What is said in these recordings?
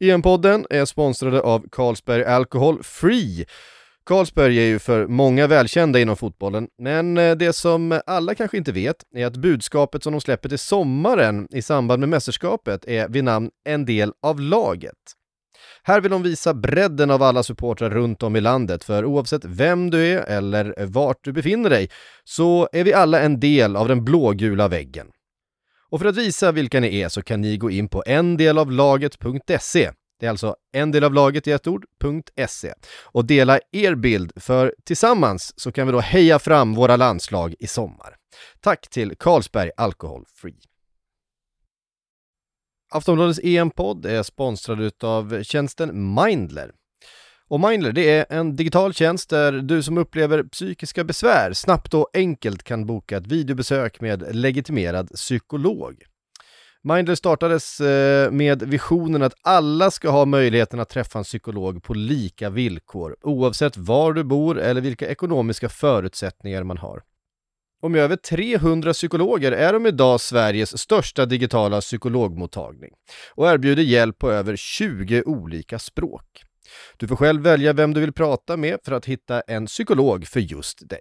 EM-podden är sponsrade av Carlsberg Alcohol Free. Carlsberg är ju för många välkända inom fotbollen, men eh, det som alla kanske inte vet är att budskapet som de släpper till sommaren i samband med mästerskapet är vid namn En del av laget. Här vill de visa bredden av alla supportrar runt om i landet, för oavsett vem du är eller vart du befinner dig, så är vi alla en del av den blågula väggen. Och för att visa vilka ni är så kan ni gå in på endelavlaget.se. Det är alltså en del av laget i ett ord.se och dela er bild för tillsammans så kan vi då heja fram våra landslag i sommar. Tack till Carlsberg Alcohol Free. Aftonbladets EM-podd är sponsrad av tjänsten Mindler. Och Mindler, det är en digital tjänst där du som upplever psykiska besvär snabbt och enkelt kan boka ett videobesök med legitimerad psykolog. Mindler startades eh, med visionen att alla ska ha möjligheten att träffa en psykolog på lika villkor, oavsett var du bor eller vilka ekonomiska förutsättningar man har. Och med över 300 psykologer är de idag Sveriges största digitala psykologmottagning och erbjuder hjälp på över 20 olika språk. Du får själv välja vem du vill prata med för att hitta en psykolog för just dig.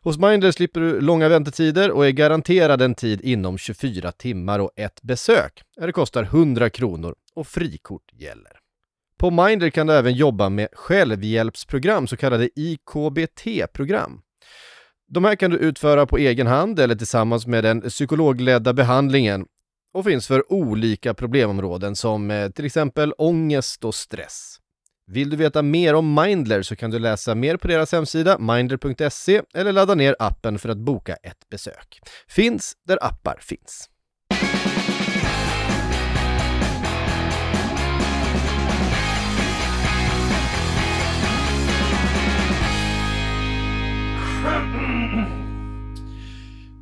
Hos Mindler slipper du långa väntetider och är garanterad en tid inom 24 timmar och ett besök. Det kostar 100 kronor och frikort gäller. På Mindler kan du även jobba med självhjälpsprogram, så kallade IKBT-program. De här kan du utföra på egen hand eller tillsammans med den psykologledda behandlingen och finns för olika problemområden som eh, till exempel ångest och stress. Vill du veta mer om Mindler så kan du läsa mer på deras hemsida mindler.se eller ladda ner appen för att boka ett besök. Finns där appar finns.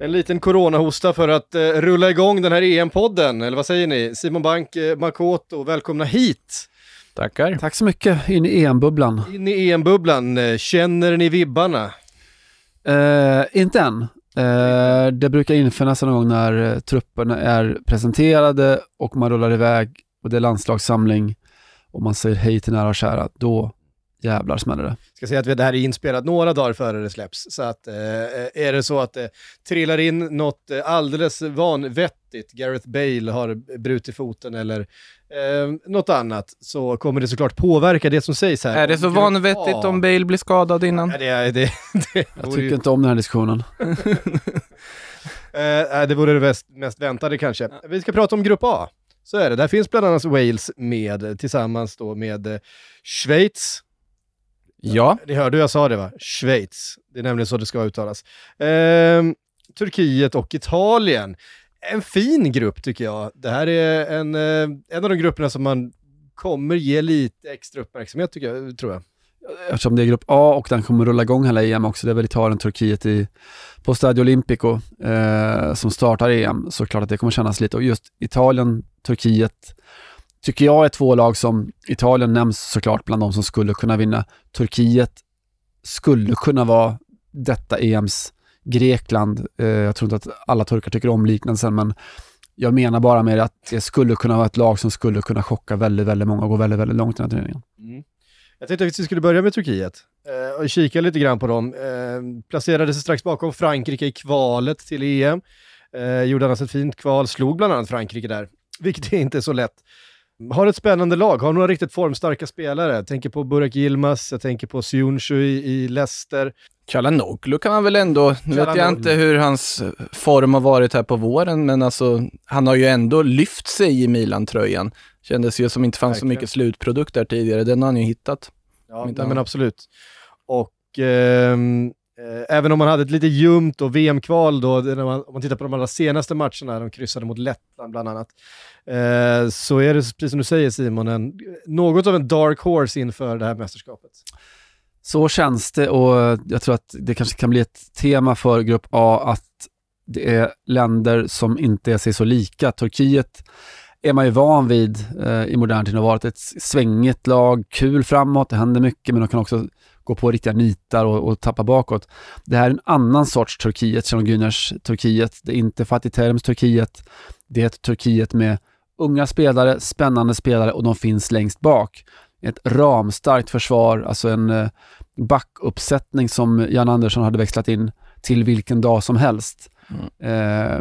En liten coronahosta för att eh, rulla igång den här EM-podden, eller vad säger ni? Simon Bank, eh, Makoto, välkomna hit! Tackar. Tack så mycket. In i EM-bubblan. In i EM-bubblan, eh, känner ni vibbarna? Eh, inte än. Eh, det brukar infinna sig någon gång när eh, trupperna är presenterade och man rullar iväg och det är landslagssamling och man säger hej till nära och kära. Då jävlar smäller det. ska säga att det här är inspelat några dagar före det släpps. Så att eh, är det så att det trillar in något eh, alldeles vanvettigt, Gareth Bale har brutit foten eller eh, något annat, så kommer det såklart påverka det som sägs här. Är det så vanvettigt om Bale blir skadad innan? Ja, det, är- det, det, Jag tycker ju- inte om den här diskussionen. Eh, det vore det mest, mest väntade kanske. Vi ska prata om Grupp A. Så är det. Där finns bland annat Wales med, eh, tillsammans då med eh, Schweiz. Ja. Ni hörde hur jag sa det va? Schweiz. Det är nämligen så det ska uttalas. Ehm, Turkiet och Italien. En fin grupp tycker jag. Det här är en, eh, en av de grupperna som man kommer ge lite extra uppmärksamhet tycker jag, tror jag. Eftersom det är grupp A och den kommer rulla igång hela EM också. Det är väl Italien, Turkiet i, på Stadio Olimpico eh, som startar EM. Så klart att det kommer kännas lite. Och just Italien, Turkiet tycker jag är två lag som Italien nämns såklart bland de som skulle kunna vinna. Turkiet skulle kunna vara detta EMs Grekland. Eh, jag tror inte att alla turkar tycker om liknelsen, men jag menar bara med att det skulle kunna vara ett lag som skulle kunna chocka väldigt, väldigt många och gå väldigt, väldigt långt i den här turneringen. Mm. Jag tänkte att vi skulle börja med Turkiet eh, och kika lite grann på dem. Eh, placerade sig strax bakom Frankrike i kvalet till EM. Eh, gjorde annars ett fint kval, slog bland annat Frankrike där, vilket inte är så lätt. Har ett spännande lag, har några riktigt formstarka spelare. Jag tänker på Burak Yilmaz, jag tänker på Siunshu i, i Leicester. Çalhanoğlu kan man väl ändå, nu vet jag inte hur hans form har varit här på våren, men alltså han har ju ändå lyft sig i Milan-tröjan. Kändes ju som inte fanns så Verkligen. mycket slutprodukt där tidigare, den har han ju hittat. Ja, nej, men absolut. Och eh, Eh, även om man hade ett lite ljumt och VM-kval då, när man, om man tittar på de allra senaste matcherna, de kryssade mot Lettland bland annat, eh, så är det precis som du säger Simon, en, något av en dark horse inför det här mästerskapet. Så känns det och jag tror att det kanske kan bli ett tema för Grupp A att det är länder som inte är sig så lika. Turkiet är man ju van vid eh, i modern tid har varit ett svängigt lag, kul framåt, det händer mycket men de kan också gå på riktiga nitar och, och tappa bakåt. Det här är en annan sorts Turkiet, Şenol Güners Turkiet. Det är inte FatihTerims Turkiet. Det är ett Turkiet med unga spelare, spännande spelare och de finns längst bak. Ett ramstarkt försvar, alltså en eh, backuppsättning som Jan Andersson hade växlat in till vilken dag som helst. Eh,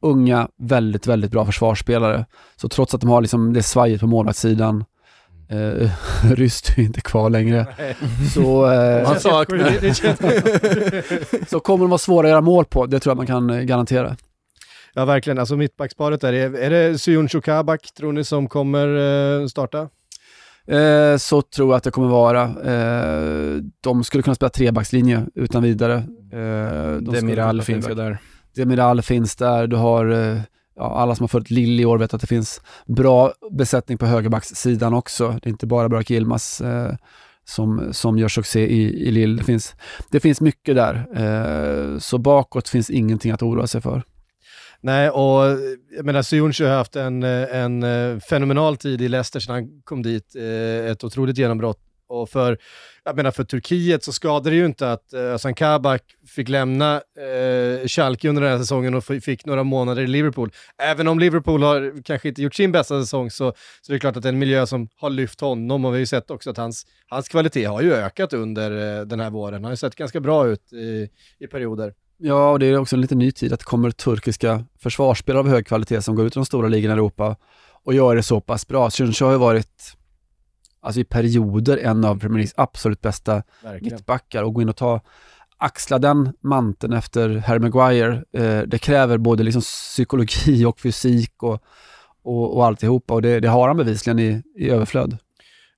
unga, väldigt, väldigt bra försvarsspelare. Så trots att de har liksom det svajet på målvaktssidan, eh, Ryst är inte kvar längre, så, Han känns- så kommer de vara svåra att göra mål på. Det tror jag man kan eh, garantera. Ja, verkligen. Alltså mittbacksparet där, är, är det Syuncho Kabak, tror ni, som kommer eh, starta? Så tror jag att det kommer vara. De skulle kunna spela trebackslinje utan vidare. De Demiral finns där. Demiral finns där. Du har eh, ja, alla som har följt Lill i år vet att det finns bra besättning på högerbacksidan också. Det är inte bara Burak Yilmaz eh, som, som gör succé i, i Lill. Det finns, det finns mycket där. Eh, så bakåt finns ingenting att oroa sig för. Nej, och jag menar Syuncho har haft en, en eh, fenomenal tid i Leicester sedan han kom dit. Eh, ett otroligt genombrott. Och för, jag menar för Turkiet så skadade det ju inte att eh, Hasan Kabak fick lämna eh, Schalke under den här säsongen och fick några månader i Liverpool. Även om Liverpool har kanske inte gjort sin bästa säsong så, så det är klart att det är en miljö som har lyft honom och vi har ju sett också att hans, hans kvalitet har ju ökat under eh, den här våren. Han har ju sett ganska bra ut i, i perioder. Ja, och det är också en lite ny tid att det kommer turkiska försvarsspelare av hög kvalitet som går ut i de stora ligorna i Europa och gör det så pass bra. Syuncu har ju varit, alltså i perioder, en av Premier Leagues absolut bästa Verkligen. mittbackar och gå in och ta, axla den manteln efter Harry Maguire, eh, det kräver både liksom psykologi och fysik och, och, och alltihopa och det, det har han bevisligen i, i överflöd.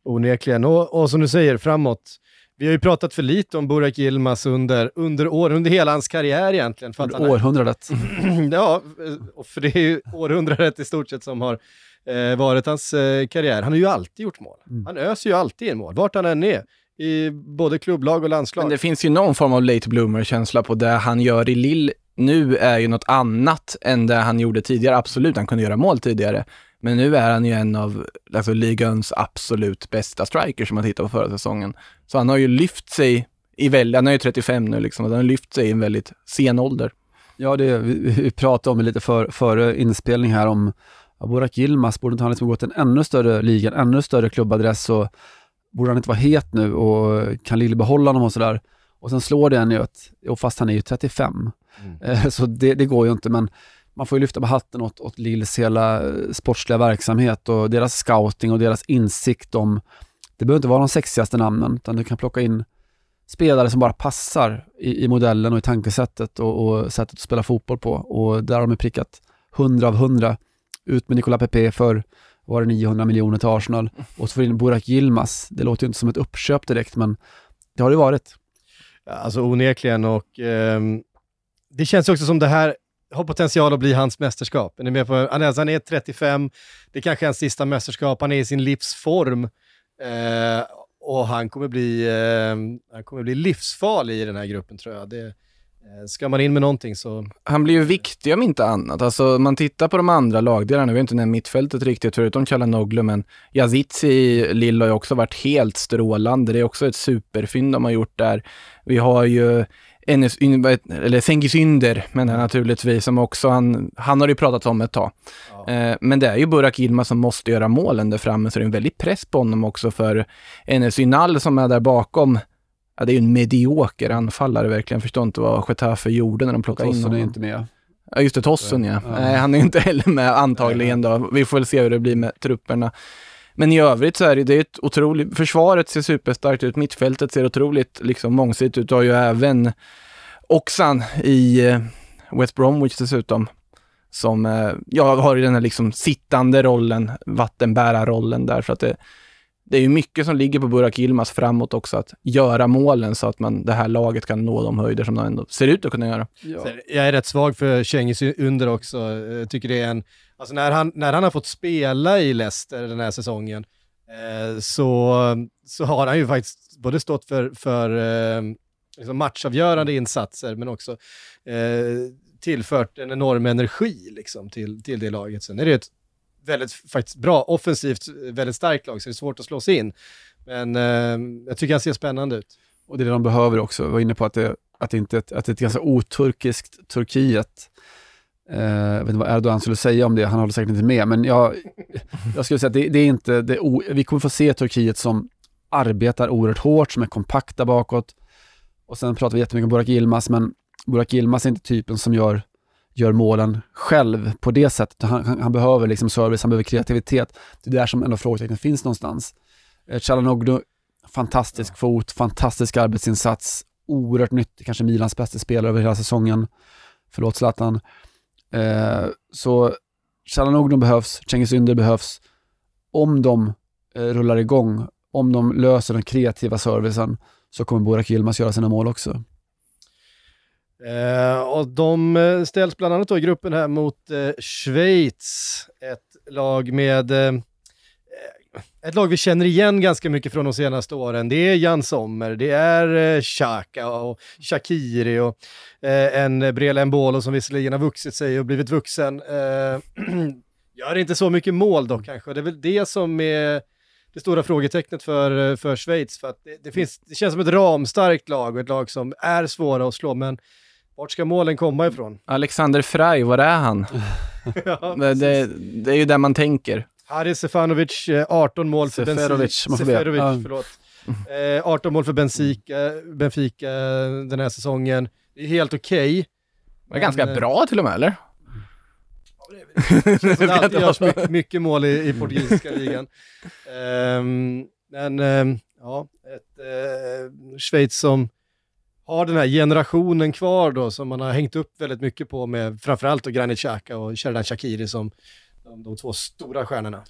Onekligen. Och, och som du säger, framåt. Vi har ju pratat för lite om Burak Yilmaz under, under åren, under hela hans karriär egentligen. För Under århundradet. ja, och för det är ju århundradet i stort sett som har eh, varit hans eh, karriär. Han har ju alltid gjort mål. Mm. Han öser ju alltid in mål, vart han än är. I både klubblag och landslag. Men det finns ju någon form av late bloomer-känsla på det han gör i Lill nu är ju något annat än det han gjorde tidigare. Absolut, han kunde göra mål tidigare. Men nu är han ju en av alltså, ligans absolut bästa strikers som man tittar på förra säsongen. Så han har ju lyft sig i väldigt, han är ju 35 nu liksom, och han har lyft sig i en väldigt sen ålder. Ja, det, vi, vi pratade om det lite för, före inspelning här om Burak Yilmaz, borde inte han liksom gått till en ännu större liga, en ännu större klubbadress och borde han inte vara het nu och kan Lille behålla honom och sådär. Och sen slår det en ju att, jo, fast han är ju 35, Mm. eh, så det, det går ju inte, men man får ju lyfta på hatten åt, åt Lilles hela eh, sportsliga verksamhet och deras scouting och deras insikt om, det behöver inte vara de sexigaste namnen, utan du kan plocka in spelare som bara passar i, i modellen och i tankesättet och, och sättet att spela fotboll på. Och där har de prickat 100 av 100. Ut med Nicolas Pepe för, var det 900 miljoner till Arsenal. Och så får in Burak Yilmaz. Det låter ju inte som ett uppköp direkt, men det har det varit. Alltså onekligen och eh, det känns också som det här har potential att bli hans mästerskap. Är ni med på, han, är, han är 35, det kanske är hans sista mästerskap, han är i sin livsform eh, och han kommer, bli, eh, han kommer bli livsfarlig i den här gruppen tror jag. Det, eh, ska man in med någonting så... Han blir ju viktig om inte annat. Alltså man tittar på de andra lagdelarna, vi har inte nämnt mittfältet riktigt förutom Chalanoglu, men Yazici i Lille har ju också varit helt strålande. Det är också ett superfynd de har gjort där. Vi har ju Enes, eller Ynder, menar jag naturligtvis, som också han, han har ju pratat om ett tag. Ja. Eh, men det är ju Burak Yilmaz som måste göra målen där framme, så det är en väldig press på honom också för Enes Ynal som är där bakom. Ja, det är ju en medioker anfallare verkligen. Förstår inte vad Getafe gjorde när de plockade in Tossen honom. är inte med. Ja, just det, Tossen ja. Ja. Nej, han är ju inte heller med antagligen då. Vi får väl se hur det blir med trupperna. Men i övrigt så är det, det är ett otroligt, försvaret ser superstarkt ut, mittfältet ser otroligt liksom mångsidigt ut. Du har ju även Oxan i eh, West Bromwich dessutom, som eh, jag har den här liksom sittande rollen, vattenbärarrollen där, för att det, det är ju mycket som ligger på Burak Yilmaz framåt också, att göra målen så att man, det här laget kan nå de höjder som de ändå ser ut att kunna göra. Ja. Jag är rätt svag för Cengiz under också. Jag tycker det är en, alltså när han, när han har fått spela i Leicester den här säsongen eh, så, så har han ju faktiskt både stått för, för eh, liksom matchavgörande insatser men också eh, tillfört en enorm energi liksom, till, till det laget. Sen är det ett väldigt faktiskt bra, offensivt, väldigt starkt lag så det är svårt att slå sig in. Men eh, jag tycker han ser spännande ut. Och det är det de behöver också. Jag var inne på att det, att det inte är ett, att det är ett ganska oturkiskt Turkiet. Eh, jag vet inte vad Erdogan skulle säga om det, han håller säkert inte med, men jag, jag skulle säga att det, det är inte, det är o, vi kommer få se Turkiet som arbetar oerhört hårt, som är kompakta bakåt. Och sen pratar vi jättemycket om Burak Yilmaz, men Burak Yilmaz är inte typen som gör, gör målen själv på det sättet. Han, han, han behöver liksom service, han behöver kreativitet. Det är där som ändå frågetecknen finns någonstans. Eh, Chalanoglu, fantastisk fot, fantastisk arbetsinsats, oerhört nyttig, kanske Milans bästa spelare över hela säsongen. Förlåt Zlatan. Eh, så Chalanoglu behövs, Cengiz Ynder behövs. Om de eh, rullar igång, om de löser den kreativa servicen, så kommer Burak Yilmaz göra sina mål också. Eh, och de eh, ställs bland annat då i gruppen här mot eh, Schweiz, ett lag med eh, ett lag vi känner igen ganska mycket från de senaste åren. Det är Jan Sommer, det är eh, Xhaka och Shakiri och eh, en Brela Mbolo som visserligen har vuxit sig och blivit vuxen. Gör inte så mycket mål dock kanske. Det är väl det som är det stora frågetecknet för, för Schweiz. För att det, det, finns, det känns som ett ramstarkt lag och ett lag som är svåra att slå, men vart ska målen komma ifrån? Alexander Frey, var är han? ja, det, det, det är ju där man tänker. Haris Sefanovic, eh, 18 mål för Seferovic. Seferovic, Ja. förlåt. Eh, 18 mål för Benfica, Benfica den här säsongen. Det är helt okej. Det är ganska eh, bra till och med, eller? Det alltid görs mycket, mycket mål i, i portugisiska ligan. Ehm, men ehm, ja, ett uh, Schweiz som har den här generationen kvar då som man har hängt upp väldigt mycket på med framförallt då Granit Xhaka och Sheridan Shakiri som de, de två stora stjärnorna.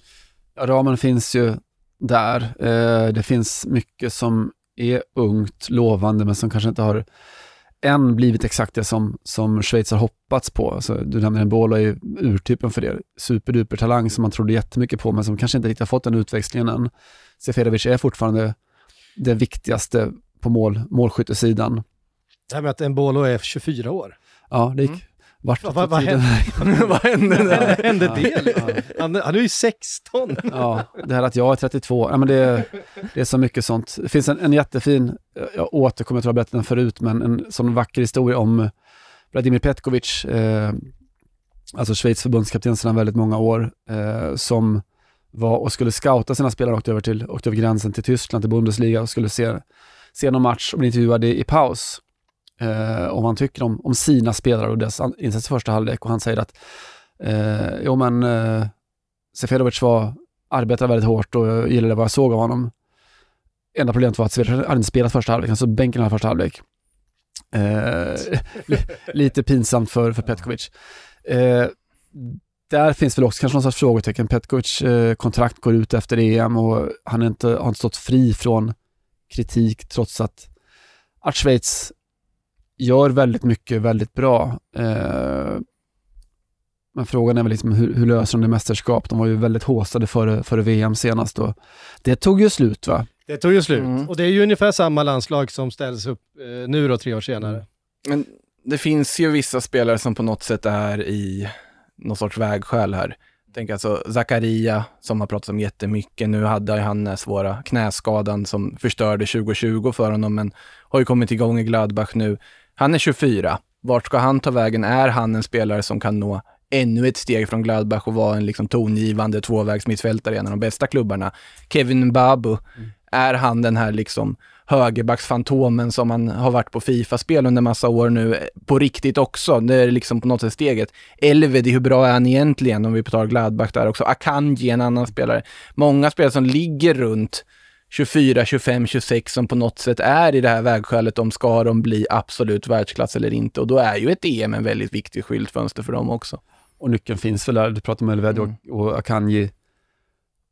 Ja, ramen finns ju där. Eh, det finns mycket som är ungt, lovande, men som kanske inte har än blivit exakt det som, som Schweiz har hoppats på. Alltså, du nämner en är urtypen för det. Superduper talang som man trodde jättemycket på, men som kanske inte riktigt har fått den utväxlingen än. Seferovic är fortfarande det viktigaste på mål, målskyttesidan. Det här med att Mbolo är 24 år. Ja, det gick. Mm. Vart Vad- vad- vad tiden Vad hände där? hände det? Ja. Han, han är ju 16. Ja, det här att jag är 32, ja, men det, det är så mycket sånt. Det finns en, en jättefin, jag återkommer, jag tror jag berättat den förut, men en sån vacker historia om Vladimir Petkovic, eh, alltså Schweiz förbundskapten sedan väldigt många år, eh, som var och skulle scouta sina spelare, åkte över, till, åkte över gränsen till Tyskland, till Bundesliga och skulle se, se någon match och bli intervjuad i, i paus eh, om han tycker om, om sina spelare och deras insats i första halvlek och han säger att eh, jo men eh, Seferovic var, arbetade väldigt hårt och jag gillade vad jag såg av honom. Enda problemet var att Seferovic hade inte spelat första halvlek, alltså bänken hade första halvlek. Eh, lite pinsamt för, för Petkovic. Eh, där finns väl också kanske någon sorts frågetecken. Petkovic eh, kontrakt går ut efter EM och han är inte, har inte stått fri från kritik trots att, att Schweiz gör väldigt mycket väldigt bra. Eh, men frågan är väl liksom hur, hur löser de det mästerskap? De var ju väldigt håsade före, före VM senast och det tog ju slut va? Det tog ju slut. Mm. Och det är ju ungefär samma landslag som ställs upp eh, nu då, tre år senare. Men det finns ju vissa spelare som på något sätt är i någon sorts vägskäl här. Tänk alltså Zakaria som har pratat om jättemycket. Nu hade han den svåra knäskadan som förstörde 2020 för honom, men har ju kommit igång i Gladbach nu. Han är 24. Vart ska han ta vägen? Är han en spelare som kan nå ännu ett steg från Gladbach och vara en liksom tongivande tvåvägsmittfältare i en av de bästa klubbarna? Kevin Babu, är han den här liksom högerbacksfantomen som han har varit på Fifa-spel under massa år nu, eh, på riktigt också. Det är liksom på något sätt steget. Elvedi, hur bra är han egentligen om vi tar Gladbach där också? Akanji, en annan spelare. Många spelare som ligger runt 24, 25, 26 som på något sätt är i det här vägskälet om ska de bli absolut världsklass eller inte. Och då är ju ett EM en väldigt viktig skyltfönster för dem också. Och nyckeln finns väl där, du pratar om Elvedi Mm. och, och Akanji.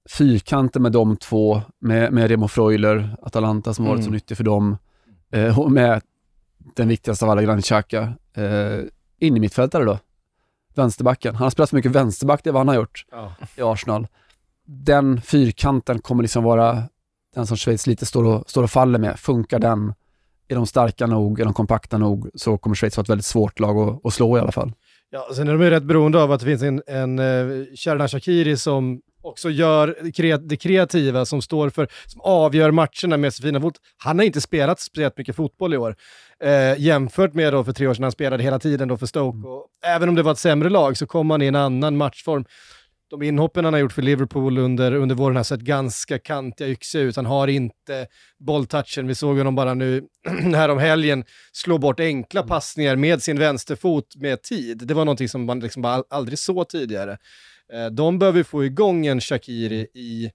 Fyrkanten med de två, med, med Remo Freuler, Atalanta som har varit så Mm. nyttig för dem, eh, och med den viktigaste av alla, Granit Xhaka. Eh, in i mittfältare då, vänsterbacken. Han har spelat så mycket vänsterback, det är vad han har gjort Ja. i Arsenal. Den fyrkanten kommer liksom vara den som Schweiz lite står och, står och faller med. Funkar den? Är de starka nog? Är de kompakta nog? Så kommer Schweiz vara ett väldigt svårt lag att, att slå i alla fall. Ja, sen är de ju rätt beroende av att det finns en, en uh, Sheridan Shakiri som också gör det kreativa som står för, som avgör matcherna med sin fina fot. Han har inte spelat speciellt mycket fotboll i år. Eh, jämfört med då för tre år sedan han spelade hela tiden då för Stoke. Mm. Och även om det var ett sämre lag så kom han i en annan matchform. De inhoppen han har gjort för Liverpool under, under våren har sett ganska kantiga yxiga ut. Han har inte bolltouchen. Vi såg honom bara nu här om helgen slå bort enkla mm. passningar med sin vänsterfot med tid. Det var någonting som man liksom bara aldrig såg tidigare. Eh, de behöver få igång en Shakiri i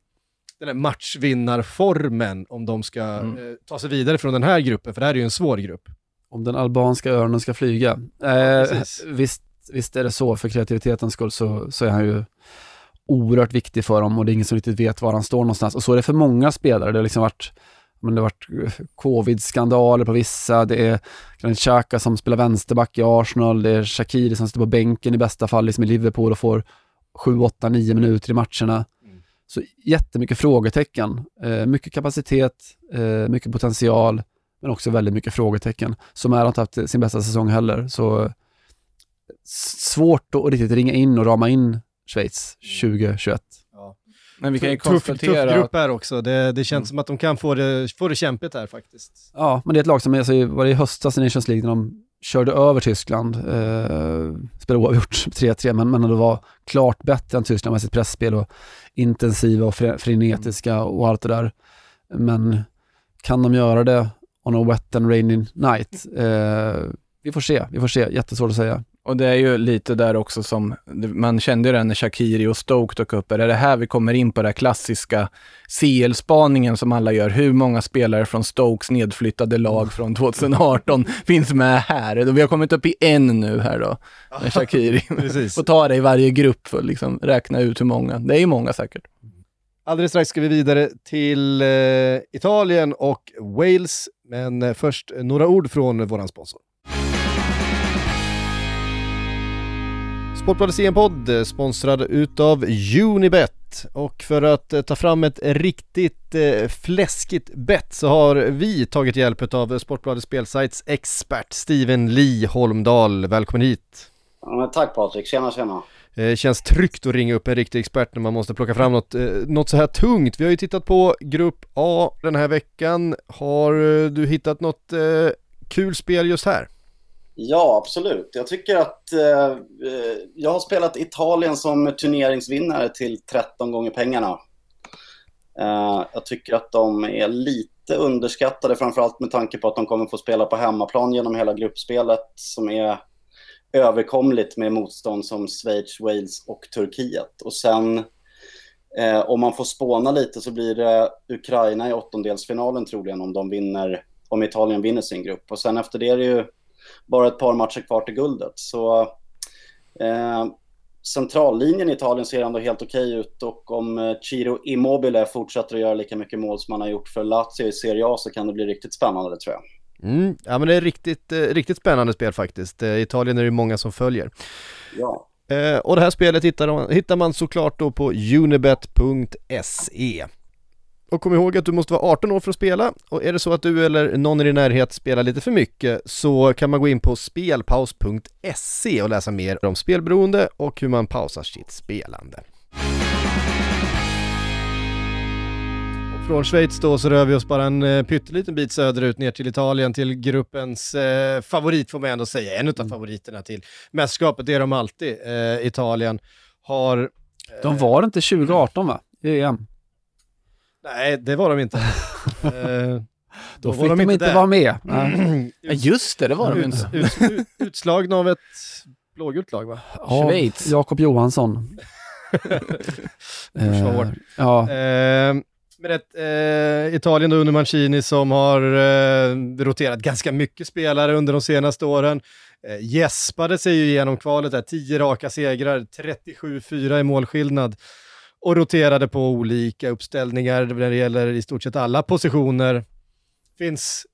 den här matchvinnarformen om de ska mm. eh, ta sig vidare från den här gruppen, för det här är ju en svår grupp. Om den albanska örnen ska flyga. Eh, visst, visst är det så, för kreativitetens skull så, så är han ju oerhört viktig för dem och det är ingen som riktigt vet var han står någonstans. Och så är det för många spelare. Det har liksom varit men det har varit eh, covid-skandaler på vissa, det är Granit Xhaka som spelar vänsterback i Arsenal, det är Shakiri som sitter på bänken i bästa fall liksom i Liverpool och får 7, 8, 9 minuter i matcherna. Mm. Så jättemycket frågetecken. Eh, mycket kapacitet, eh, mycket potential, men också väldigt mycket frågetecken. Som är inte haft sin bästa säsong heller. Så svårt att riktigt ringa in och rama in Schweiz 2021. Ja. Men vi kan ju konstatera... Tuff, tuff grupp här också. Det, det känns mm. som att de kan få det, få det kämpigt här faktiskt. Ja, men det är ett lag som, alltså, var det i höstas i Nations League när de körde över Tyskland, eh, spelade oavgjort 3-3, men, men det var klart bättre än Tyskland med sitt pressspel och intensiva och frenetiska och allt det där. Men kan de göra det on a wet and rainy night? Eh, vi får se, vi får se, jättesvårt att säga. Och det är ju lite där också som, man kände ju det när Shakiri och Stoke dök upp. Är det här vi kommer in på den klassiska CL-spaningen som alla gör? Hur många spelare från Stokes nedflyttade lag från 2018 finns med här? Vi har kommit upp i en nu här då, med Shakiri. Får ta det i varje grupp för att liksom räkna ut hur många. Det är ju många säkert. Alldeles strax ska vi vidare till eh, Italien och Wales, men eh, först några ord från våran sponsor. Sportbladets EM-podd sponsrad utav Unibet. Och för att eh, ta fram ett riktigt eh, fläskigt bett så har vi tagit hjälp av Sportbladets spelsajts expert Steven Lee Holmdahl. Välkommen hit! Ja, tack Patrik, tjena tjena! Eh, känns tryggt att ringa upp en riktig expert när man måste plocka fram något, något så här tungt. Vi har ju tittat på Grupp A den här veckan. Har du hittat något kul spel just här? Ja, absolut. Jag tycker att eh, eh, jag har spelat Italien som turneringsvinnare till 13 gånger pengarna. Eh, jag tycker att de är lite underskattade, framförallt med tanke på att de kommer få spela på hemmaplan genom hela gruppspelet som är överkomligt med motstånd som Schweiz, Wales och Turkiet. Och sen eh, om man får spåna lite så blir det Ukraina i åttondelsfinalen troligen om de vinner, om Italien vinner sin grupp. Och sen efter det är det ju bara ett par matcher kvar till guldet. Så eh, centrallinjen i Italien ser ändå helt okej ut och om eh, Ciro Immobile fortsätter att göra lika mycket mål som han har gjort för Lazio i Serie A så kan det bli riktigt spännande tror jag. Mm, ja men det är riktigt, eh, riktigt spännande spel faktiskt. I Italien är det många som följer. Ja. Eh, och det här spelet hittar man, hittar man såklart då på unibet.se. Och kom ihåg att du måste vara 18 år för att spela och är det så att du eller någon i din närhet spelar lite för mycket så kan man gå in på spelpaus.se och läsa mer om spelberoende och hur man pausar sitt spelande. Från Schweiz då så rör vi oss bara en eh, pytteliten bit söderut ner till Italien till gruppens eh, favorit får man ändå säga, en av mm. favoriterna till mästerskapet, det är de alltid. Eh, Italien har... Eh, de var inte 2018 va? I EM? Nej, det var de inte. eh, då, då fick de, de inte där. vara med. ja, just det, det var de inte. Ut, ut, utslagna av ett blågult lag va? Ja, Schweiz. Jakob Johansson. eh, ja. Eh, med ett, eh, Italien då under Mancini som har eh, roterat ganska mycket spelare under de senaste åren. Eh, gäspade sig ju genom kvalet där, 10 raka segrar, 37-4 i målskillnad och roterade på olika uppställningar när det gäller i stort sett alla positioner. Finns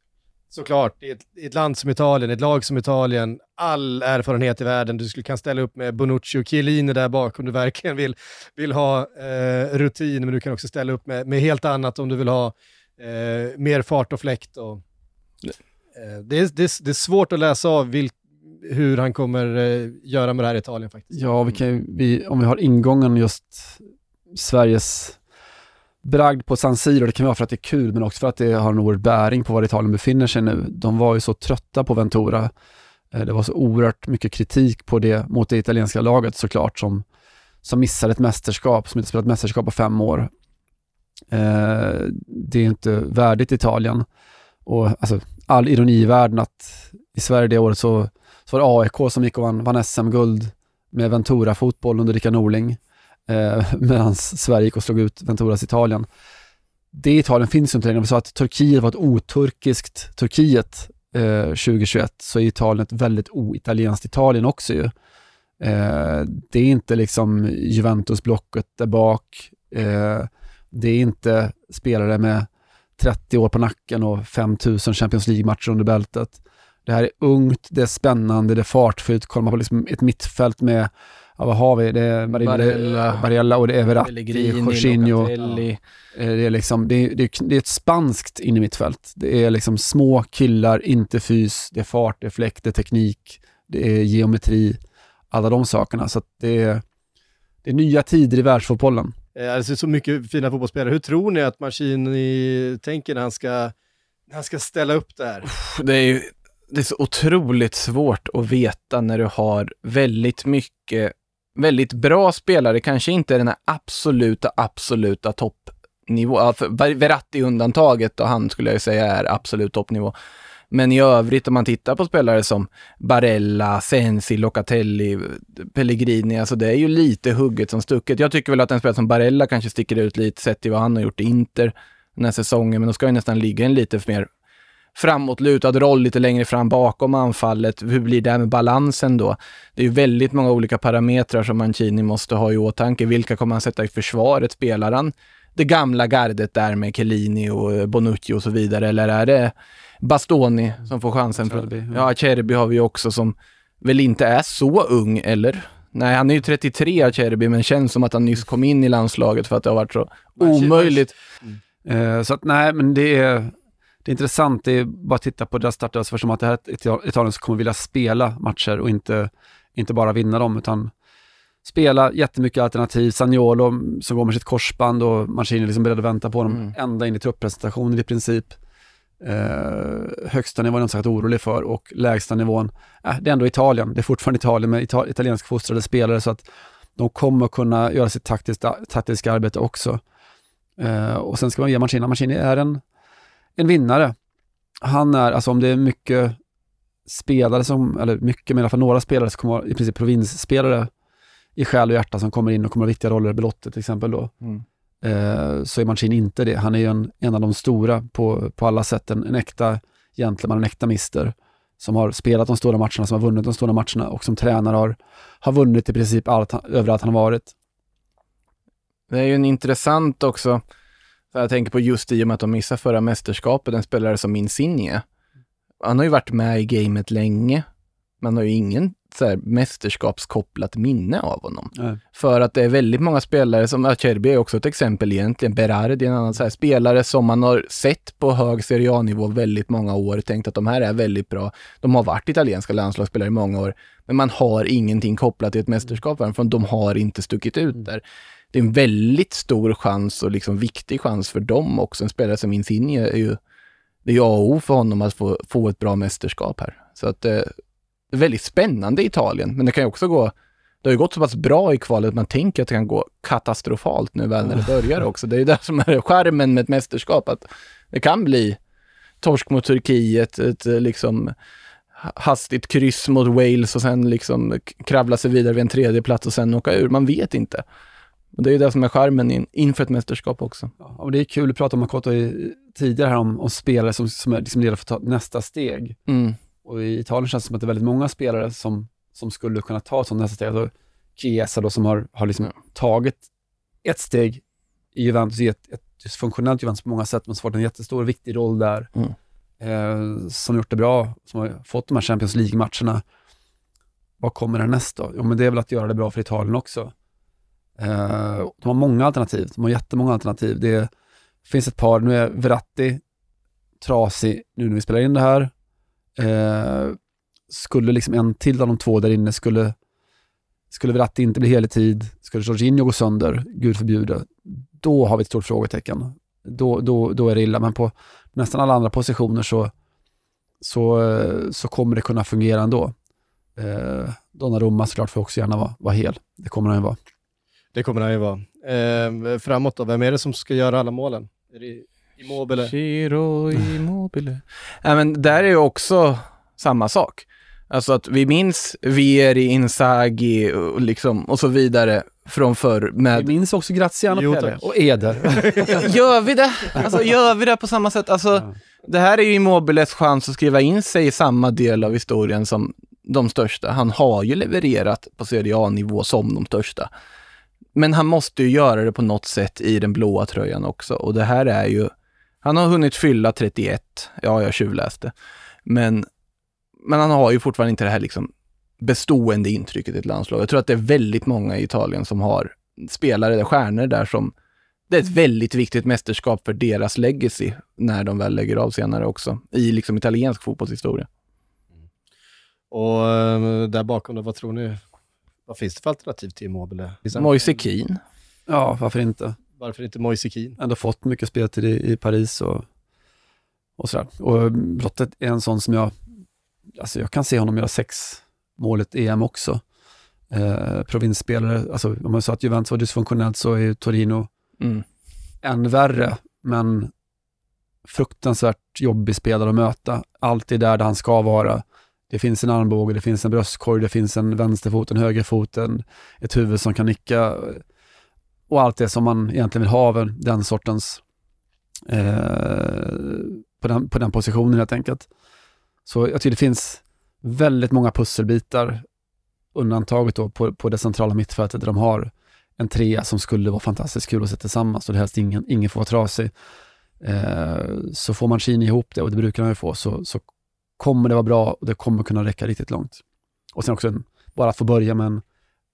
såklart i ett, i ett, land som Italien, ett lag som Italien, all erfarenhet i världen. Du skulle kan ställa upp med Bonucci och Chiellini där bak om du verkligen vill, vill ha eh, rutin, men du kan också ställa upp med, med helt annat om du vill ha eh, mer fart och fläkt. Och, eh, det, är, det, är, det är svårt att läsa av vilk, hur han kommer eh, göra med det här i Italien faktiskt. Ja, vi kan, vi, om vi har ingången just Sveriges bragd på San Siro, det kan vara för att det är kul men också för att det har en oerhörd bäring på var Italien befinner sig nu. De var ju så trötta på Ventura. Eh, det var så oerhört mycket kritik på det mot det italienska laget såklart som, som missade ett mästerskap, som inte spelat mästerskap på fem år. Eh, det är inte värdigt Italien. Och alltså, all ironi i världen att i Sverige det året så, så var det AIK som gick och vann, vann SM-guld med Ventura-fotboll under Rickard Norling eh, medan Sverige gick och slog ut Venturas Italien. Det Italien finns ju inte längre. Vi sa att Turkiet var ett oturkiskt Turkiet eh, 2021 så är Italien ett väldigt oitalienskt Italien också ju. Eh, det är inte liksom Juventus-blocket där bak. Eh, det är inte spelare med 30 år på nacken och 5000 Champions League-matcher under bältet. Det här är ungt, det är spännande, det är fartfyllt. Kollar man på liksom ett mittfält med, ja, vad har vi? Det är Barella, Barella och det är Verratti, Jorginho. Eh, Det är, liksom, det, är, det, är, det är ett spanskt in i mittfält. Det är liksom små killar, inte fys, det är fart, det är fläkt, det är teknik, det är geometri, alla de sakerna. Så att det, är, det är nya tider i världsfotbollen. Eh, Det ser så mycket fina fotbollsspelare. Hur tror ni att Mancini tänker när han ska, när han ska ställa upp det här? Det är ju det är så otroligt svårt att veta när du har väldigt mycket, väldigt bra spelare, kanske inte den här absoluta, absoluta toppnivå. Ja, Verratti undantaget och han skulle jag ju säga är absolut toppnivå. Men i övrigt om man tittar på spelare som Barella, Sensi, Locatelli, Pellegrini, alltså det är ju lite hugget som stucket. Jag tycker väl att en spelare som Barella kanske sticker ut lite sett till vad han har gjort i Inter den här säsongen, men då ska ju nästan ligga en lite mer framåtlutad roll lite längre fram bakom anfallet. Hur blir det med balansen då? Det är ju väldigt många olika parametrar som Mancini måste ha i åtanke. Vilka kommer han sätta i försvaret? Spelar han det gamla gardet där med Chiellini och eh, Bonucci och så vidare? Eller är det Bastoni som får chansen? För, Acerbi, ja. ja, Acerbi har vi ju också som väl inte är så ung, eller? Nej, han är ju 33, Acerbi, men känns som att han nyss kom in i landslaget för att det har varit så omöjligt. Eh, så att nej, men det är, det är intressant. Det är bara att titta på deras startelva för som att det här är Italien som kommer vilja spela matcher och inte, inte bara vinna dem, utan spela jättemycket alternativ. Sagnolo som går med sitt korsband och Mancini liksom beredd att vänta på honom Mm. ända in i truppresentationen i princip. Eh, högsta nivån är jag sagt orolig för och lägsta nivån, eh, det är ändå Italien. Det är fortfarande Italien med ita- italiensk fostrade spelare så att de kommer kunna göra sitt taktiska, taktiska arbete också. Eh, och sen ska man ge Mancini, Mancini är en, en vinnare. Han är, alltså om det är mycket spelare som, eller mycket men i alla fall några spelare som kommer vara i princip provinsspelare i själ och hjärta som kommer in och kommer ha viktiga roller, Belotti till exempel då, Mm. eh, så är Mancini inte det. Han är ju en, en av de stora på, på alla sätt, en, en äkta gentleman, en äkta mister som har spelat de stora matcherna, som har vunnit de stora matcherna och som tränare har, har vunnit i princip allt, överallt han har varit. Det är ju en intressant också, för jag tänker på just i och med att de missade förra mästerskapet, en spelare som Insigne. Han har ju varit med i gamet länge, men har ju ingen så här, mästerskapskopplat minne av honom. Nej. För att det är väldigt många spelare, som Acerbi är också ett exempel egentligen, Berardi är en annan så här, spelare som man har sett på hög Serie A-nivå väldigt många år, tänkt att de här är väldigt bra. De har varit italienska landslagsspelare i många år, men man har ingenting kopplat till ett mästerskap för de har inte stuckit ut där. Det är en väldigt stor chans och liksom viktig chans för dem också. En spelare som Insigne är ju, det är ju A och O för honom att få, få ett bra mästerskap här. Så att eh, det är väldigt spännande i Italien, men det kan ju också gå det har ju gått så pass bra i kvalet man tänker att det kan gå katastrofalt nu väl när det börjar också. Det är ju det som är skärmen med ett mästerskap, att det kan bli torsk mot Turkiet, ett eh, liksom hastigt kryss mot Wales och sen liksom kravla sig vidare vid en tredje plats och sen åka ur. Man vet inte. Och det är ju det som är skärmen in, inför ett mästerskap också. Ja, och det är kul att prata om Makoto i- tidigare här om, om spelare som, som är liksom redo för att ta nästa steg. Mm. Och i Italien känns det som att det är väldigt många spelare som, som skulle kunna ta ett sånt nästa steg. Alltså Chiesa då som har, har liksom Ja. tagit ett steg i Juventus, i ett, ett dysfunktionellt Juventus på många sätt, men så fått en jättestor viktig roll där. Mm. Eh, som gjort det bra, som har fått de här Champions League-matcherna. Vad kommer härnäst då? Jo, men det är väl att göra det bra för Italien också. Eh, de har många alternativ, de har jättemånga alternativ. Det finns ett par, nu är Verratti trasig nu när vi spelar in det här. Eh, skulle liksom en till av de två där inne skulle Skulle Verratti inte bli hel i tid, skulle Jorginho gå sönder, gud förbjude, då har vi ett stort frågetecken. Då, då, då är det illa, men på nästan alla andra positioner så, så, eh, så kommer det kunna fungera ändå. Eh, Donnarumma såklart får också gärna vara, vara hel. Det kommer han ju vara. Det kommer han ju vara. Eh, framåt då, vem är det som ska göra alla målen? Är det Immobile? Giro Immobile. Nej men där är ju också samma sak. Alltså att vi minns Vieri, Inzaghi och, liksom, och så vidare från förr Vi med... minns också Graziano Jo, Pelle och Eder. Gör vi det? Alltså gör vi det på samma sätt? Alltså, Ja. det här är ju Immobiles chans att skriva in sig i samma del av historien som de största. Han har ju levererat på Serie A-nivå som de största. Men han måste ju göra det på något sätt i den blåa tröjan också. Och det här är ju... Han har hunnit fylla 31. Ja, jag tjuvläste. Men, men han har ju fortfarande inte det här liksom bestående intrycket i ett landslag. Jag tror att det är väldigt många i Italien som har spelare, där, stjärnor där som det är ett väldigt viktigt mästerskap för deras legacy när de väl lägger av senare också i liksom italiensk fotbollshistoria. Och eh, där bakom då, vad tror ni? Vad finns det för alternativ till Immobile? Moise Kean. ja, varför inte? Varför inte Moise Kean? Ändå fått mycket speltid i, i Paris och, och sådär. Och Brottet är en sån som jag, alltså jag kan se honom göra sex mål i ett EM också. Eh, provinsspelare, alltså om man sa att Juventus var dysfunktionellt så är ju Torino Mm. än värre, men fruktansvärt jobbig spelare att möta. Alltid där, där han ska vara. Det finns en armbåge, det finns en bröstkorg, det finns en vänsterfot, en högerfot, en, ett huvud som kan nicka och allt det som man egentligen vill ha av den sortens eh, på, den, på den positionen helt enkelt. Så jag tycker det finns väldigt många pusselbitar, undantaget då på, på det centrala mittfältet där de har en trea som skulle vara fantastiskt kul att se tillsammans och det helst ingen, ingen får vara trasig. Eh, så får Mancini ihop det och det brukar han ju få så, så kommer det vara bra och det kommer kunna räcka riktigt långt. Och sen också en, bara att få börja med en,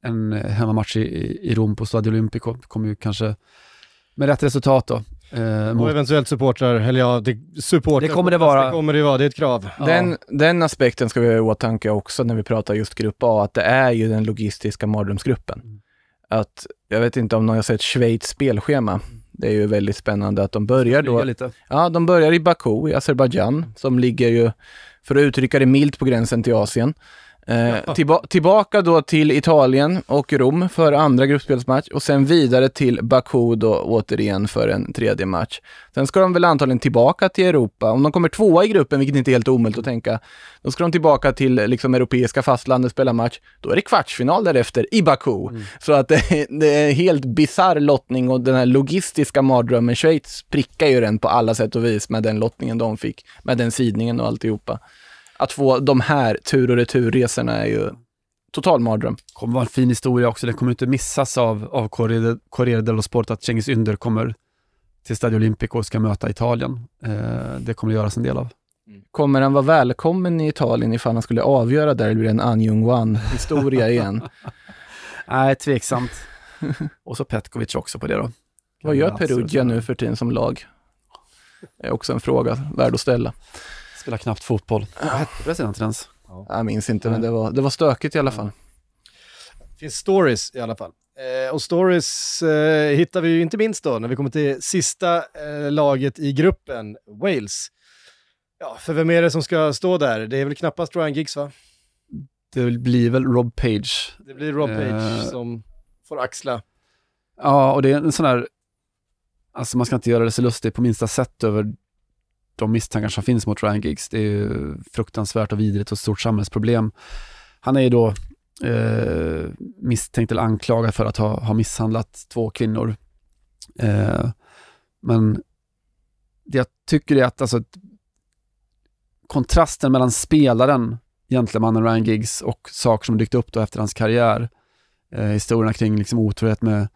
en eh, hemmamatch i, i Rom på Stadio Olimpico kommer ju kanske med rätt resultat då. Eh, Och eventuellt supportrar, eller ja, det, supportrar. Det kommer det vara. Det kommer det vara, det är ett krav. Ja. Den, den aspekten ska vi ha i åtanke också när vi pratar just grupp A, att det är ju den logistiska mardrömsgruppen. Mm. Att, jag vet inte om någon har sett Schweiz spelschema. Det är ju väldigt spännande att de börjar då lite. Ja, de börjar i Baku i Azerbajdzjan som ligger ju, för att uttrycka det milt, på gränsen till Asien. Eh, tillba- tillbaka då till Italien och Rom för andra gruppspelsmatch och sen vidare till Baku då återigen för en tredje match. Sen ska de väl antagligen tillbaka till Europa. Om de kommer tvåa i gruppen, vilket inte är helt omöjligt att tänka, då ska de tillbaka till liksom europeiska fastlandet spela match. Då är det kvartsfinal därefter i Baku. Så att det, är- det är helt bisarr lottning och den här logistiska mardrömmen, Schweiz prickar ju den på alla sätt och vis med den lottningen de fick, med den sidningen och alltihopa. Att få de här tur och returresorna är ju total mardröm. kommer vara en fin historia också. Det kommer inte missas av, av Corriere, dello Sport att Cengiz Ynder kommer till Stadio Olimpico och ska möta Italien. Eh, det kommer det göras en del av. Kommer han vara välkommen i Italien ifall han skulle avgöra där, eller blir det en Anjung Wan-historia igen? Nej, tveksamt. och så Petkovic också på det då. Vad gör Alltså, Perugia nu för tiden som lag? Det är också en fråga värd att ställa. Spelar knappt fotboll. Vad hette presidenten ens? Jag minns inte, men det var, det var stökigt i alla fall. Det finns stories i alla fall. Eh, och stories eh, hittar vi ju inte minst då när vi kommer till sista eh, laget i gruppen, Wales. Ja, för vem är det som ska stå där? Det är väl knappast Ryan Giggs va? Det blir väl Rob Page. Det blir Rob Page Eh. som får axla. Ja, och det är en sån här, alltså man ska inte göra det så lustigt på minsta sätt över de misstankar som finns mot Ryan Giggs. Det är ju fruktansvärt och vidrigt och ett stort samhällsproblem. Han är ju då eh, misstänkt eller anklagad för att ha, ha misshandlat två kvinnor. Eh, men det jag tycker är att alltså, kontrasten mellan spelaren, gentlemannen Ryan Giggs och saker som dykt upp då efter hans karriär, eh, historierna kring liksom otrohet med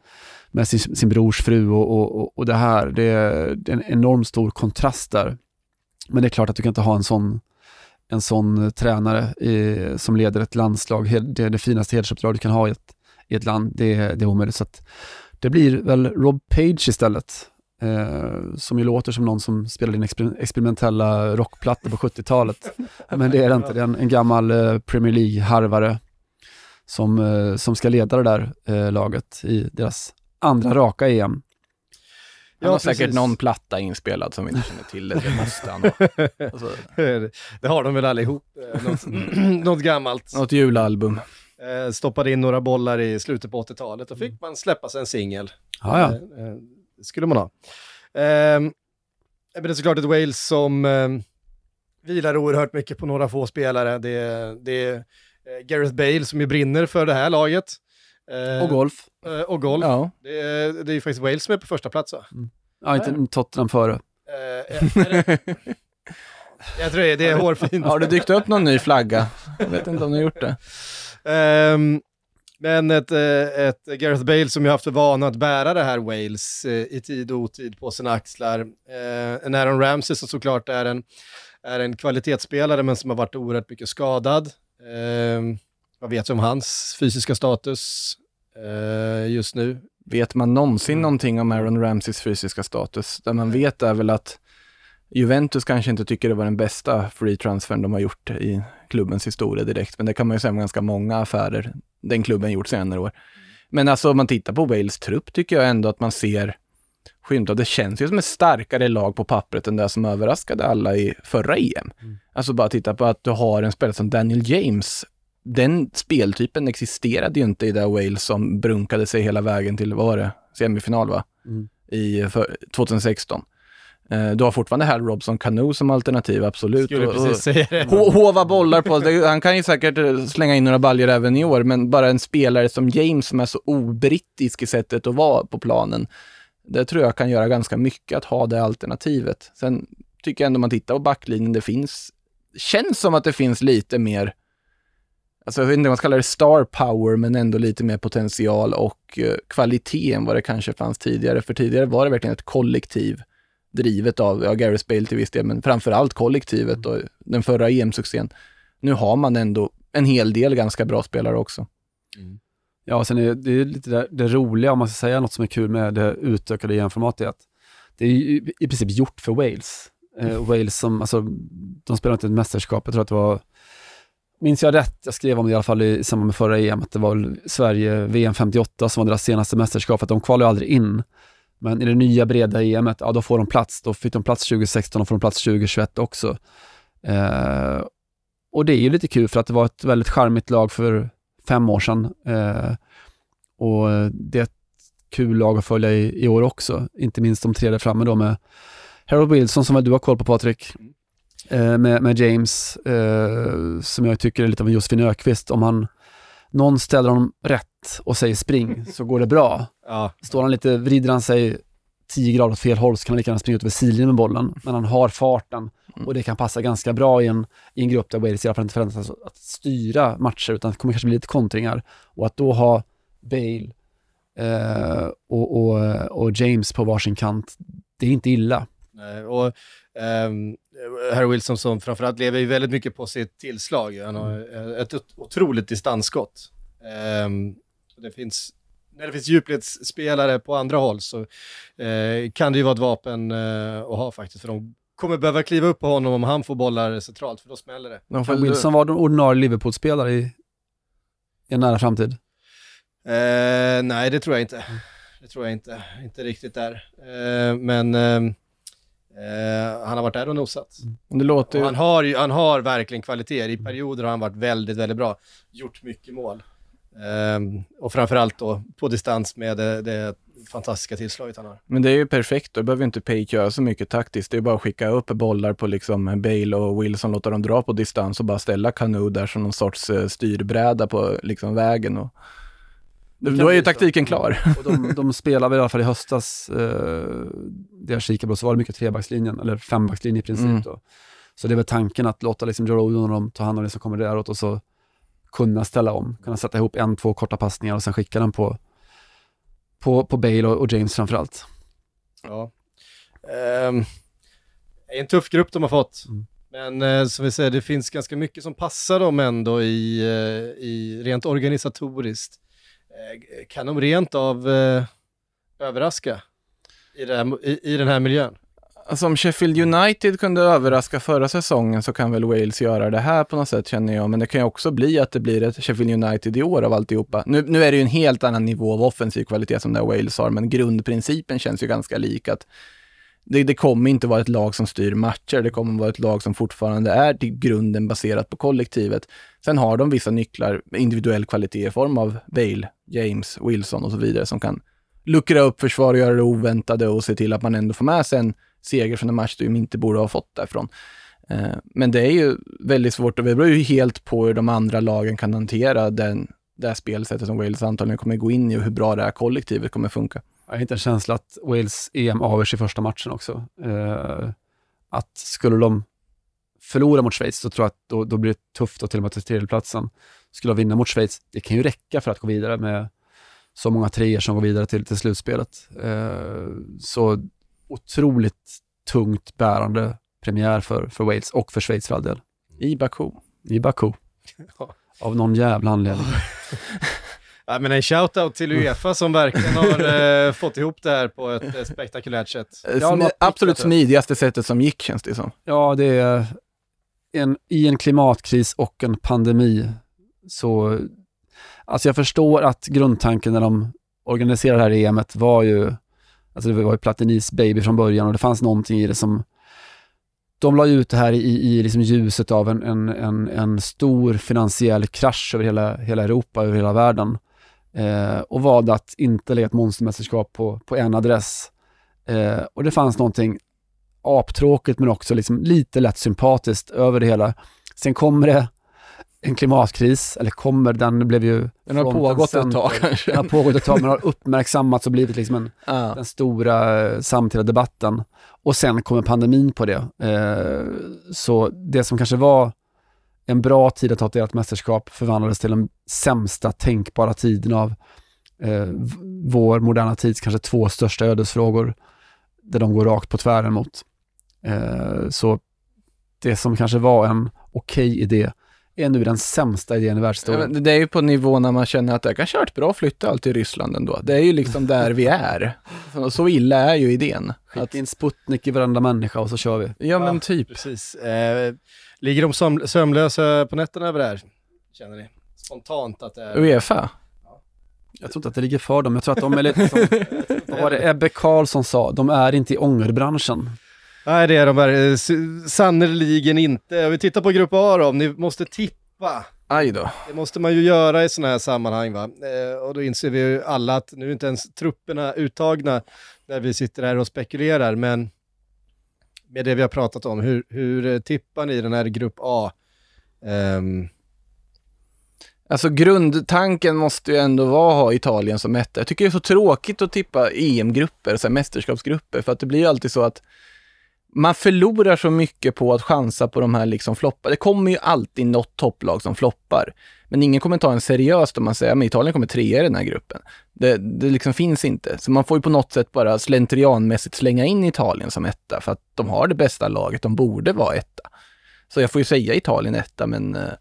med sin, sin brors fru och, och, och- och det här. Det är, det är en enormt stor kontrast där. Men det är klart att du kan inte ha en sån, en sån eh, tränare i, som leder ett landslag. Det är det finaste hedersuppdrag du kan ha i ett, i ett land. Det, är- det är omöjligt. Så att det blir väl Rob Page istället. Eh, som ju låter som någon som spelade in exper- experimentella rockplattor på 70-talet. Men det är det inte. Det är en, en gammal eh, Premier League-harvare som, eh, som ska leda det där eh, laget i deras andra raka EM. Han har säkert precis. någon platta inspelad som vi inte känner till. Det, det måste han ha. Alltså, det har de väl allihop. Eh, Något, något gammalt. något julalbum. Eh, stoppade in några bollar i slutet på 80-talet och fick man släppa sig en singel. Ja, ja. Eh, skulle man ha. Eh, men det är såklart ett Wales som eh, vilar oerhört mycket på några få spelare. Det, det är Gareth Bale som ju brinner för det här laget. Och golf. Eh, och golf. Ja. Det, är, det är ju faktiskt Wales som är på första plats va? Ja, inte Tottenham före. Eh, jag tror det är, det är hårfint. Har det dykt upp någon ny flagga? Jag vet inte om ni har gjort det. Ehm, men ett, eh, ett Gareth Bale som ju haft för vana att bära det här Wales i tid och otid på sina axlar. En Aaron Ramsey som såklart är en, är en kvalitetsspelare men som har varit oerhört mycket skadad. Ehm, vad vet vi om hans fysiska status eh, just nu? Vet man någonsin någonting om Aaron Ramseys fysiska status? Det man vet är väl att Juventus kanske inte tycker det var den bästa free transfern de har gjort i klubbens historia direkt, men det kan man ju säga om ganska många affärer den klubben gjort senare år. Men alltså om man tittar på Wales trupp tycker jag ändå att man ser skymt av. Det känns ju som ett starkare lag på pappret än det som överraskade alla i förra EM. Alltså bara titta på att du har en spelare som Daniel James. Den speltypen existerade ju inte i det Wales som brunkade sig hela vägen till, vad var det, semifinal va? Mm. I för, 2016. Eh, Du har fortfarande Hal Robson Cano som alternativ, absolut. Skulle Och- precis säga det. Ho- Hova bollar på det, Han kan ju säkert eh, slänga in några baljor även i år, men bara en spelare som James som är så obrittisk i sättet att vara på planen. Det tror jag kan göra ganska mycket att ha det alternativet. Sen tycker jag ändå man tittar på backlinjen, det finns, känns som att det finns lite mer, alltså jag vet inte om man ska kalla det star power, men ändå lite mer potential och eh, kvalitet än vad det kanske fanns tidigare. För tidigare var det verkligen ett kollektiv drivet av, ja, Gareth Bale till viss del, men framförallt kollektivet och den förra EM-succén. Nu har man ändå en hel del ganska bra spelare också. Mm. Ja, och sen är det, det är lite det, det roliga, om man ska säga något som är kul med det utökade EM-formatet, att det är ju i princip gjort för Wales. Eh, Wales som, alltså, de spelar inte ett mästerskap, jag tror att det var, minns jag rätt, jag skrev om det i alla fall i, samband med förra EM, att det var Sverige VM 58 som var deras senaste mästerskap, att de kvalade ju aldrig in. Men i det nya breda EMet, ja då får de plats. Då fick de plats 2016 och får de plats 2021 också. Eh, och det är ju lite kul för att det var ett väldigt charmigt lag för fem år sedan. Eh, och det är ett kul lag att följa i, i år också. Inte minst de tre där framme då med Harold Wilson som väl du har koll på Patrik. Eh, med, med James, eh, som jag tycker är lite av en Josefin Ökvist. Om han, någon ställer honom rätt och säger spring så går det bra. Ja, Står han lite, vrider han sig 10 grader åt fel håll så kan han lika gärna springa ut över sidlinjen med bollen. Men han har farten och det kan passa ganska bra i en, i en grupp där Wales i alla fall inte förväntas att styra matcher utan det kommer kanske bli lite kontringar. Och att då ha Bale eh, och, och, och James på varsin kant, det är inte illa. Nej, och ehm, Harry Wilson som framförallt lever ju väldigt mycket på sitt tillslag. Han har eh, ett ot- otroligt distansskott. Ehm, det finns, när det finns djupledsspelare på andra håll så eh, kan det ju vara ett vapen eh, att ha faktiskt. För de kommer behöva kliva upp på honom om han får bollar centralt, för då smäller det. De får, Kan Wilson var den ordinarie Liverpool-spelare i, i en nära framtid. Nej, det tror jag inte. Det tror jag inte. Inte riktigt där. Men ehm, eh, han har varit där och nosat. det låter ju... han, har ju, han har verkligen kvaliteter. I perioder har han varit väldigt, väldigt bra. Gjort mycket mål. Ehm, och framförallt då på distans med det, det fantastiska tillslaget han har. Men det är ju perfekt, då behöver inte Page göra så mycket taktiskt. Det är bara att skicka upp bollar på liksom Bale och Wilson, låta dem dra på distans och bara ställa Cano där som någon sorts eh, styrbräda på liksom vägen. Och... Det kan Då är ju taktiken klar. Och de, de spelade väl i alla fall i höstas, eh, det jag kikade på, så var det mycket trebackslinjen, eller fembackslinje i princip. Mm. Då. Så det är väl tanken att låta liksom Joe Rodon och dem ta hand om det som kommer däråt och så kunna ställa om, kunna sätta ihop en, två korta passningar och sen skicka den på, på, på Bale och, och James framförallt. Ja. Ehm, det är en tuff grupp de har fått. Mm. Men eh, som vi säger, det finns ganska mycket som passar dem ändå i, eh, i rent organisatoriskt. Eh, kan de rent av eh, överraska i, det här, i, i den här miljön? Alltså om Sheffield United kunde överraska förra säsongen så kan väl Wales göra det här på något sätt känner jag. Men det kan ju också bli att det blir ett Sheffield United i år av alltihopa. Nu, nu är det ju en helt annan nivå av offensiv kvalitet som det Wales har, men grundprincipen känns ju ganska lik. Att det, det kommer inte vara ett lag som styr matcher, det kommer vara ett lag som fortfarande är till grunden baserat på kollektivet. Sen har de vissa nycklar, individuell kvalitet i form av Bale, James, Wilson och så vidare som kan luckra upp försvar och göra det oväntade och se till att man ändå får med sig en seger från en match de inte borde ha fått därifrån. Eh, men det är ju väldigt svårt och det beror ju helt på hur de andra lagen kan hantera den, det här spelsättet som Wales antagligen kommer gå in i och hur bra det här kollektivet kommer funka. Jag har inte en känsla att Wales EM avgörs i första matchen också. Eh, att skulle de förlora mot Schweiz, så tror jag att då, då blir det tufft att till och med ta tredjeplatsen. Skulle vinna mot Schweiz, det kan ju räcka för att gå vidare med så många treor som går vidare till, till slutspelet. Eh, så otroligt tungt bärande premiär för, för Wales och för Schweiz för all del. I Baku. I Baku. Av någon jävla anledning. Ja, men en shoutout till Uefa som verkligen har eh, fått ihop det här på ett eh, spektakulärt sätt. Eh, det absolut smidigaste sättet som gick känns det som. Ja, det är en, i en klimatkris och en pandemi så, alltså jag förstår att grundtanken när de organiserade det här EMet var ju, alltså det var ju Platinis baby från början och det fanns någonting i det som, de la ut det här i, i liksom ljuset av en, en, en, en stor finansiell krasch över hela, hela Europa, över hela världen. Eh, och valde att inte lägga ett monstermästerskap på, på en adress. Eh, och det fanns någonting aptråkigt men också liksom lite lätt sympatiskt över det hela. Sen kommer det en klimatkris, eller kommer, den blev ju... Den har pågått ett tag kanske. Den har pågått ett tag men har uppmärksammats och blivit liksom en, Ja. den stora eh, samtida debatten. Och sen kommer pandemin på det. Eh, så det som kanske var en bra tid att ta till ett mästerskap förvandlades till den sämsta tänkbara tiden av eh, vår moderna tids kanske två största ödesfrågor där de går rakt på tvären mot. Eh, så det som kanske var en okej idé är nu den sämsta idén i Ja, världshistorien. men Det är ju på nivå när man känner att det kanske har varit bra att flytta allt till Ryssland ändå. Det är ju liksom där vi är. Så- Så illa är ju idén. Att, Skicka in Sputnik i varenda människa och så kör vi. ja men typ. Precis. Eh, ligger de söm- sömnlösa på nätterna över det här? Känner ni? Spontant att det är... Uefa. Jag tror inte att det ligger för dem. Jag tror att de är lite som, vad var det Ebbe Karlsson sa, de är inte i ångerbranschen. Nej, det är de här, eh, sannerligen inte. Vi tittar på grupp A då, ni måste tippa. Aj då. Det måste man ju göra i sådana här sammanhang va. Eh, och då inser vi ju alla att nu är inte ens trupperna uttagna när vi sitter här och spekulerar, men med det vi har pratat om, hur, hur eh, tippar ni den här grupp A? Ehm, Alltså grundtanken måste ju ändå vara att ha Italien som etta. Jag tycker det är så tråkigt att tippa EM-grupper, så mästerskapsgrupper, för att det blir ju alltid så att man förlorar så mycket på att chansa på de här liksom floppar. Det kommer ju alltid något topplag som floppar. Men ingen kommer ta en seriöst om man säger att Italien kommer trea i den här gruppen. Det, det liksom finns inte. Så man får ju på något sätt bara slentrianmässigt slänga in Italien som etta, för att de har det bästa laget, de borde vara etta. Så jag får ju säga Italien etta, men eh,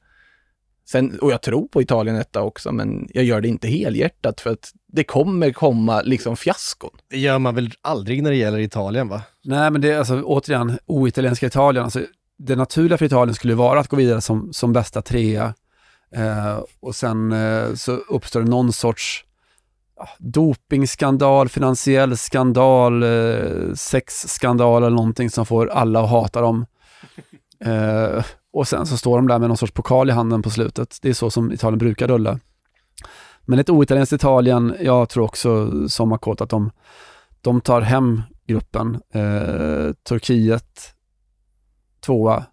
Sen, och jag tror på Italien etta också, men jag gör det inte helhjärtat för att det kommer komma liksom fiaskon. det gör man väl aldrig när det gäller Italien va? Nej, men det är alltså återigen oitalienska Italien. Alltså, det naturliga för Italien skulle vara att gå vidare som, som bästa trea. Eh, och sen eh, så uppstår det någon sorts ja, dopingskandal, finansiell skandal, eh, sexskandal eller någonting som får alla att hata dem. Eh, och sen så står de där med någon sorts pokal i handen på slutet. Det är så som Italien brukar rulla. Men ett oitalienskt Italien, jag tror också som Makot att de, de tar hem gruppen. Eh, Turkiet tvåa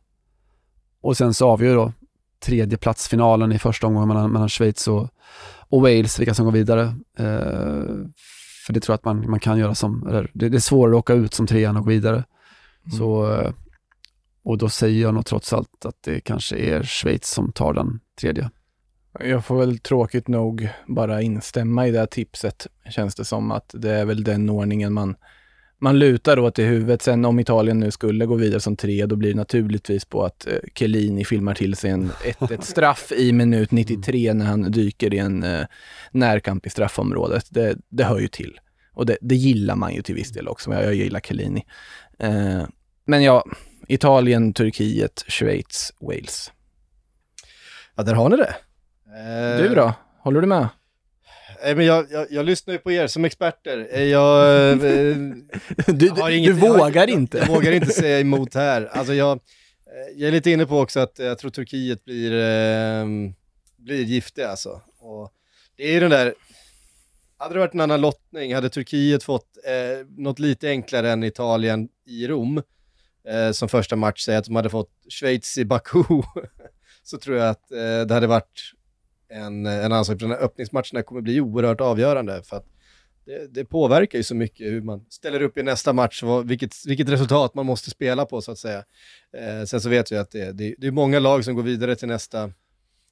och sen så avgör då tredjeplatsfinalen i första omgången mellan, mellan Schweiz och, och Wales, vilka som går vidare. Eh, för det tror jag att man, man kan göra som, eller det, det är svårare att åka ut som trean och gå vidare. Så, eh, och då säger jag nog trots allt att det kanske är Schweiz som tar den tredje. Jag får väl tråkigt nog bara instämma i det här tipset, känns det som att det är väl den ordningen man, man lutar åt i huvudet. Sen om Italien nu skulle gå vidare som tre, då blir det naturligtvis på att eh, Chiellini filmar till sig en, ett, ett straff i minut 93 när han dyker i en eh, närkamp i straffområdet. Det, det hör ju till. Och det, det gillar man ju till viss del också. Jag, jag gillar Chiellini. Eh, men ja, Italien, Turkiet, Schweiz, Wales. Ja, där har ni det. Eh, Du då? Håller du med? Nej, men jag, jag, jag lyssnar ju på er som experter. Eh, Jag, eh, Du, har inget- du vågar jag, inte. Jag vågar inte säga emot här. Alltså jag, eh, jag är lite inne på också att jag tror Turkiet blir, eh, blir giftiga alltså. Och det är ju den där, hade det varit en annan lottning, hade Turkiet fått eh, något lite enklare än Italien i Rom, eh, som första match, säg att de hade fått Schweiz i Baku, så tror jag att eh, det hade varit en, en ansvar. Den här öppningsmatcherna kommer bli oerhört avgörande, för att det, det påverkar ju så mycket hur man ställer upp i nästa match, vad, vilket, vilket resultat man måste spela på så att säga. Eh, sen så vet vi att det, det, det är många lag som går vidare till nästa,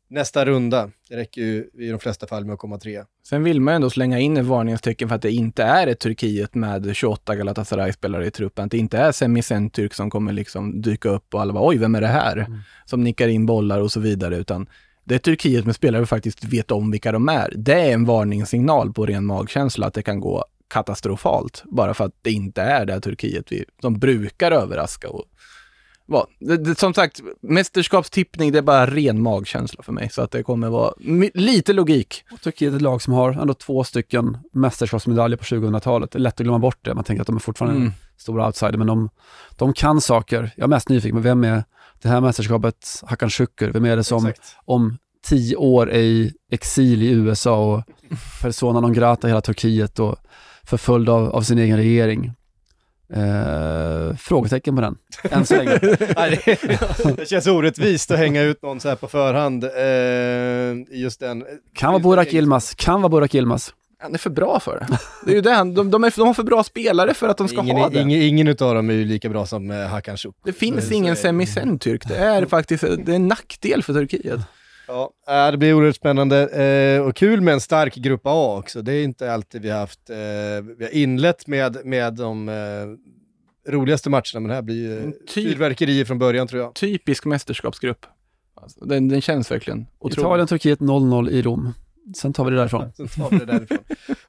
nästa runda. Det räcker ju i de flesta fall med att komma tre. Sen vill man ändå slänga in ett varningstecken för att det inte är ett Turkiet med 28 Galatasaray-spelare i truppen. Att det inte är Semi Sentürk som kommer liksom dyka upp och alla bara oj, vem är det här? Som nickar in bollar och så vidare. Utan det är Turkiet med spelare vi faktiskt vet om vilka de är. Det är en varningssignal på ren magkänsla att det kan gå katastrofalt. Bara för att det inte är det Turkiet vi, som brukar överraska. Och, vad? Det, det, som sagt, mästerskapstippning det är bara ren magkänsla för mig. Så att det kommer vara lite logik. Och Turkiet är ett lag som har ändå två stycken mästerskapsmedaljer på 2000-talet. Det är lätt att glömma bort det. Man tänker att de är fortfarande Mm. en stor outsider, men de, de kan saker. Jag är mest nyfiken på vem är det här mästerskapet, Hakan Şükür, vem är det som Exakt. om tio år är i exil i USA och persona non grata i hela Turkiet och förföljd av, av sin egen regering. Eh, frågetecken på den, än så länge. Det, känns orättvist att hänga ut någon så här på förhand eh, i just den. Kan vara Burak Yilmaz, kan vara Burak Yilmaz. Han är för bra för det. Det är ju det de, de, är, de har för bra spelare för att de ska ingen, ha det. Ingen, ingen utav dem är ju lika bra som eh, Hakan Şükür. det finns ingen så- semi-centurk. Det är faktiskt det är en nackdel för Turkiet. Ja, äh, det blir oerhört spännande eh, och kul med en stark grupp A också. Det är inte alltid vi har haft. Eh, vi har inlett med, med de eh, roligaste matcherna, men det här blir ju typ- fyrverkerier från början tror jag. Typisk mästerskapsgrupp. Alltså, den, den känns verkligen otrolig. Italien, Turkiet 0-0 i Rom. Sen tar vi det därifrån. Sen tar vi det därifrån.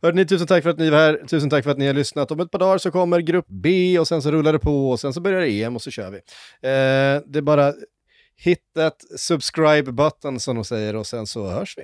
Hörde tusen tack för att ni var här. Tusen tack för att ni har lyssnat. Om ett par dagar så kommer grupp B och sen så rullar det på och sen så börjar EM och så kör vi. Eh, det är bara hit that subscribe button som de säger och sen så hörs vi.